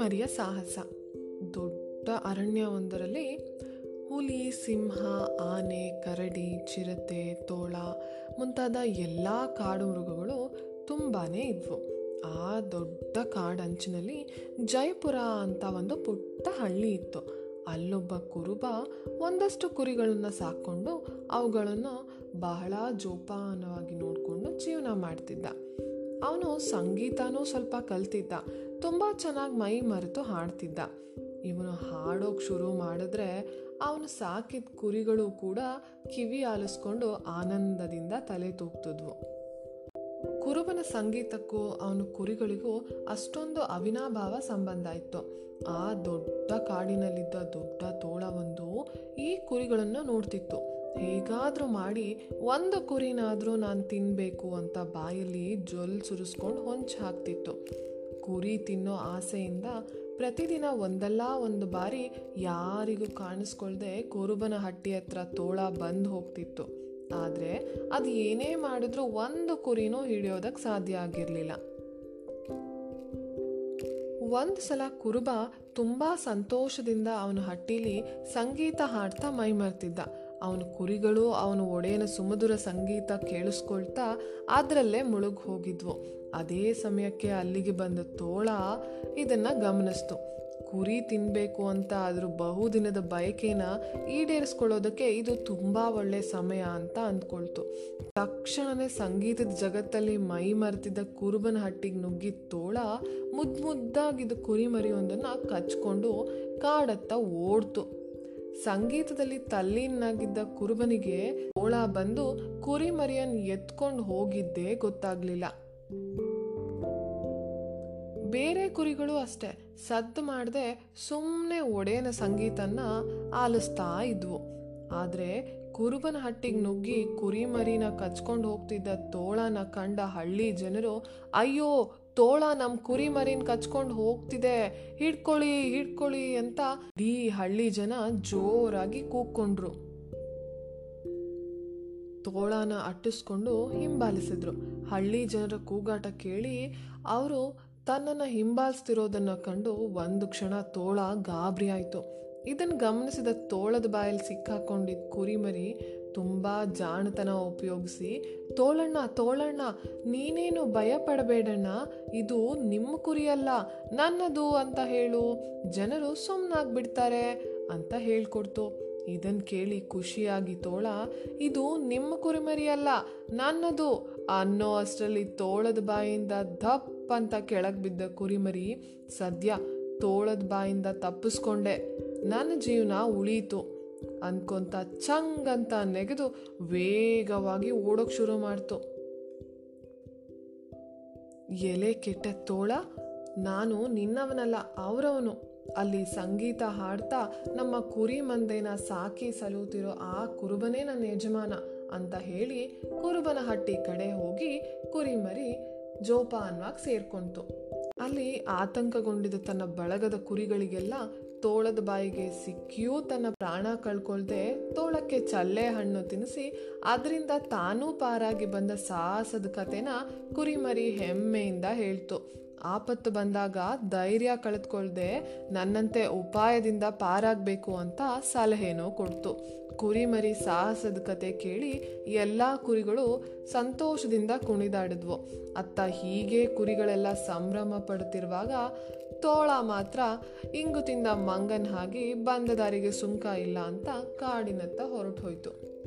ಕುರಿಮರಿಯ ಸಾಹಸ. ದೊಡ್ಡ ಅರಣ್ಯವೊಂದರಲ್ಲಿ ಹುಲಿ, ಸಿಂಹ, ಆನೆ, ಕರಡಿ, ಚಿರತೆ, ತೋಳ ಮುಂತಾದ ಎಲ್ಲ ಕಾಡು ಮೃಗಗಳು ತುಂಬಾ ಇದ್ವು. ಆ ದೊಡ್ಡ ಕಾಡಂಚಿನಲ್ಲಿ ಜೈಪುರ ಅಂತ ಒಂದು ಪುಟ್ಟ ಹಳ್ಳಿ ಇತ್ತು. ಅಲ್ಲೊಬ್ಬ ಕುರುಬ ಒಂದಷ್ಟು ಕುರಿಗಳನ್ನು ಸಾಕೊಂಡು ಅವುಗಳನ್ನು ಬಹಳ ಜೋಪಾನವಾಗಿ ನೋಡಿಕೊಂಡು ಜೀವನ ಮಾಡ್ತಿದ್ದ. ಅವನು ಸಂಗೀತನೂ ಸ್ವಲ್ಪ ಕಲ್ತಿದ್ದ. ತುಂಬ ಚೆನ್ನಾಗಿ ಮೈ ಮರೆತು ಹಾಡ್ತಿದ್ದ. ಇವನು ಹಾಡೋಕೆ ಶುರು ಮಾಡಿದ್ರೆ ಅವನು ಸಾಕಿದ ಕುರಿಗಳು ಕೂಡ ಕಿವಿ ಆಲಿಸ್ಕೊಂಡು ಆನಂದದಿಂದ ತಲೆ ತೂಗ್ತಿದ್ವು. ಕುರುಬನ ಸಂಗೀತಕ್ಕೂ ಅವನ ಕುರಿಗಳಿಗೂ ಅಷ್ಟೊಂದು ಅವಿನಾಭಾವ ಸಂಬಂಧ ಇತ್ತು. ಆ ದೊಡ್ಡ ಕಾಡಿನಲ್ಲಿದ್ದ ದೊಡ್ಡ ತೋಳವೊಂದು ಈ ಕುರಿಗಳನ್ನು ನೋಡ್ತಿತ್ತು. ಹೇಗಾದ್ರೂ ಮಾಡಿ ಒಂದು ಕುರಿನಾದರೂ ನಾನು ತಿನ್ಬೇಕು ಅಂತ ಬಾಯಲ್ಲಿ ಜೊಲ್ ಸುರಿಸ್ಕೊಂಡು ಹೊಂಚು ಹಾಕ್ತಿತ್ತು. ಕುರಿ ತಿನ್ನೋ ಆಸೆಯಿಂದ ಪ್ರತಿದಿನ ಒಂದಲ್ಲ ಒಂದು ಬಾರಿ ಯಾರಿಗೂ ಕಾಣಿಸ್ಕೊಳ್ದೆ ಕುರುಬನ ಹಟ್ಟಿ ಹತ್ರ ತೋಳ ಬಂದು ಹೋಗ್ತಿತ್ತು. ಆದರೆ ಅದು ಏನೇ ಮಾಡಿದ್ರೂ ಒಂದು ಕುರಿನೂ ಹಿಡಿಯೋದಕ್ಕೆ ಸಾಧ್ಯ ಆಗಿರಲಿಲ್ಲ. ಒಂದು ಸಲ ಕುರುಬ ತುಂಬ ಸಂತೋಷದಿಂದ ಅವನ ಹಟ್ಟಿಲಿ ಸಂಗೀತ ಹಾಡ್ತಾ ಮೈಮರ್ತಿದ್ದ. ಅವನ ಕುರಿಗಳು, ಅವನ ಒಡೆಯನ ಸುಮಧುರ ಸಂಗೀತ ಕೇಳಿಸ್ಕೊಳ್ತಾ ಅದರಲ್ಲೇ ಮುಳುಗ್ ಹೋಗಿದ್ವು. ಅದೇ ಸಮಯಕ್ಕೆ ಅಲ್ಲಿಗೆ ಬಂದ ತೋಳ ಇದನ್ನ ಗಮನಿಸ್ತು. ಕುರಿ ತಿನ್ನಬೇಕು ಅಂತ ಅದ್ರ ಬಹುದಿನದ ಬಯಕೆನ ಈಡೇರಿಸ್ಕೊಳ್ಳೋದಕ್ಕೆ ಇದು ತುಂಬಾ ಒಳ್ಳೆ ಸಮಯ ಅಂತ ಅಂದ್ಕೊಳ್ತು. ತಕ್ಷಣನೇ ಸಂಗೀತದ ಜಗತ್ತಲ್ಲಿ ಮೈ ಮರೆತಿದ್ದ ಕುರುಬನ ಹಟ್ಟಿಗೆ ನುಗ್ಗಿದ ತೋಳ ಮುದ್ದು ಮುದ್ದಾಗಿದ್ದ ಕುರಿಮರಿಯೊಂದನ್ನ ಕಚ್ಕೊಂಡು ಕಾಡತ್ತ ಓಡ್ತು. ಸಂಗೀತದಲ್ಲಿ ತಲ್ಲೀನಾಗಿದ್ದ ಕುರುಬನಿಗೆ ತೋಳ ಬಂದು ಕುರಿಮರಿಯನ್ ಎತ್ಕೊಂಡು ಹೋಗಿದ್ದೇ ಗೊತ್ತಾಗ್ಲಿಲ್ಲ. ಬೇರೆ ಕುರಿಗಳು ಅಷ್ಟೇ. ಸದ್ದು ಮಾಡದೆ ಸುಮ್ಮನೆ ಒಡೆಯನ ಸಂಗೀತನ ಆಲಿಸ್ತಾ ಇದ್ವು. ಆದರೆ ಕುರುಬನ ಹಟ್ಟಿಗೆ ನುಗ್ಗಿ ಕುರಿಮರಿನ ಕಚ್ಕೊಂಡು ಹೋಗ್ತಿದ್ದ ತೋಳನ ಕಂಡ ಹಳ್ಳಿ ಜನರು, ಅಯ್ಯೋ ತೋಳ ನಮ್ಮ ಕುರಿಮರಿನ ಕಚ್ಕೊಂಡು ಹೋಗ್ತಿದೆ. ಹಿಡ್ಕೊಳ್ಳಿ ಹಿಡ್ಕೊಳ್ಳಿ ಅಂತ ಈ ಹಳ್ಳಿ ಜನ ಜೋರಾಗಿ ಕೂಕೊಂಡ್ರು ತೋಳನ ಅಟ್ಟಿಸ್ಕೊಂಡು ಹಿಂಬಾಲಿಸಿದ್ರು. ಹಳ್ಳಿ ಜನರ ಕೂಗಾಟ ಕೇಳಿ ಅವರು ತನ್ನನ್ನು ಹಿಂಬಾಲಿಸ್ತಿರೋದನ್ನ ಕಂಡು ಒಂದು ಕ್ಷಣ ತೋಳ ಗಾಬರಿ ಆಯಿತು. ಇದನ್ನು ಗಮನಿಸಿದ ತೋಳದ ಬಾಯಲ್ಲಿ ಸಿಕ್ಕಾಕೊಂಡಿದ್ದ ಕುರಿಮರಿ ತುಂಬ ಜಾಣತನ ಉಪಯೋಗಿಸಿ, ತೋಳಣ್ಣ ತೋಳಣ್ಣ, ನೀನೇನು ಭಯ ಪಡಬೇಡಣ್ಣ ಇದು ನಿಮ್ಮ ಕುರಿಯಲ್ಲ, ನನ್ನದು ಅಂತ ಹೇಳು, ಜನರು ಸುಮ್ಮನಾಗ್ಬಿಡ್ತಾರೆ ಅಂತ ಹೇಳ್ಕೊಡ್ತು. ಇದನ್ ಕೇಳಿ ಖುಷಿಯಾಗಿ ತೋಳ, ಇದು ನಿಮ್ಮ ಕುರಿಮರಿ ಅಲ್ಲ ನನ್ನದು ಅನ್ನೋ ಅಷ್ಟರಲ್ಲಿ ತೋಳದ ಬಾಯಿಂದ ದಪ್ಪ ಅಂತ ಕೆಳಗೆ ಬಿದ್ದ ಕುರಿಮರಿ ಸದ್ಯ ತೋಳದ ಬಾಯಿಂದ ತಪ್ಪಿಸ್ಕೊಂಡೆ. ನನ್ನ ಜೀವನ ಉಳೀತು. ಅನ್ಕೊಂತ ಅಂತ ನೆಗೆದು ವೇಗವಾಗಿ ಓಡೋಕ್ ಶುರು ಮಾಡ್ತು. ಎಲೆ ಕೆಟ್ಟ ತೋಳ? ನಾನು ನಿನ್ನವನಲ್ಲ, ಅವರವನು. ಅಲ್ಲಿ ಸಂಗೀತ ಹಾಡ್ತಾ ನಮ್ಮ ಕುರಿ ಮಂದೇನ ಸಾಕಿ ಸಲುತ್ತಿರೋ ಆ ಕುರುಬನೇ ನನ್ನ ಯಜಮಾನ ಅಂತ ಹೇಳಿ ಕುರುಬನ ಹಟ್ಟಿ ಕಡೆ ಹೋಗಿ ಕುರಿಮರಿ ಜೋಪಾನ್ವಾಗಿ ಸೇರ್ಕೊಂತು. ಅಲ್ಲಿ ಆತಂಕಗೊಂಡಿದ್ದ ತನ್ನ ಬಳಗದ ಕುರಿಗಳಿಗೆಲ್ಲ ತೋಳದ ಬಾಯಿಗೆ ಸಿಕ್ಕಿಯೂ ತನ್ನ ಪ್ರಾಣ ಕಳ್ಕೊಳ್ದೆ ತೋಳಕ್ಕೆ ಚಲ್ಲೆ ಹಣ್ಣು ತಿನ್ನಿಸಿ ಅದರಿಂದ ತಾನೂ ಪಾರಾಗಿ ಬಂದ ಸಾಹಸದ ಕಥೆನ ಕುರಿಮರಿ ಹೆಮ್ಮೆಯಿಂದ ಹೇಳ್ತು. ಆಪತ್ತು ಬಂದಾಗ ಧೈರ್ಯ ಕಳೆದುಕೊಳ್ಳದೆ ನನ್ನಂತೆ ಉಪಾಯದಿಂದ ಪಾರಾಗಬೇಕು ಅಂತ ಸಲಹೆನೋ ಕೊಡ್ತು. ಕುರಿಮರಿ ಸಾಹಸದ ಕತೆ ಕೇಳಿ ಎಲ್ಲ ಕುರಿಗಳು ಸಂತೋಷದಿಂದ ಕುಣಿದಾಡಿದ್ವು. ಅತ್ತ ಹೀಗೆ ಕುರಿಗಳೆಲ್ಲ ಸಂಭ್ರಮ ಪಡುತ್ತಿರುವಾಗ ತೋಳ ಮಾತ್ರ ಇಂಗು ತಿಂದ ಮಂಗನ್ ಹಾಗೆ ಬಂದದಾರಿಗೆ ಸುಂಕ ಇಲ್ಲ ಅಂತ ಕಾಡಿನತ್ತ ಹೊರಟು ಹೋಯ್ತು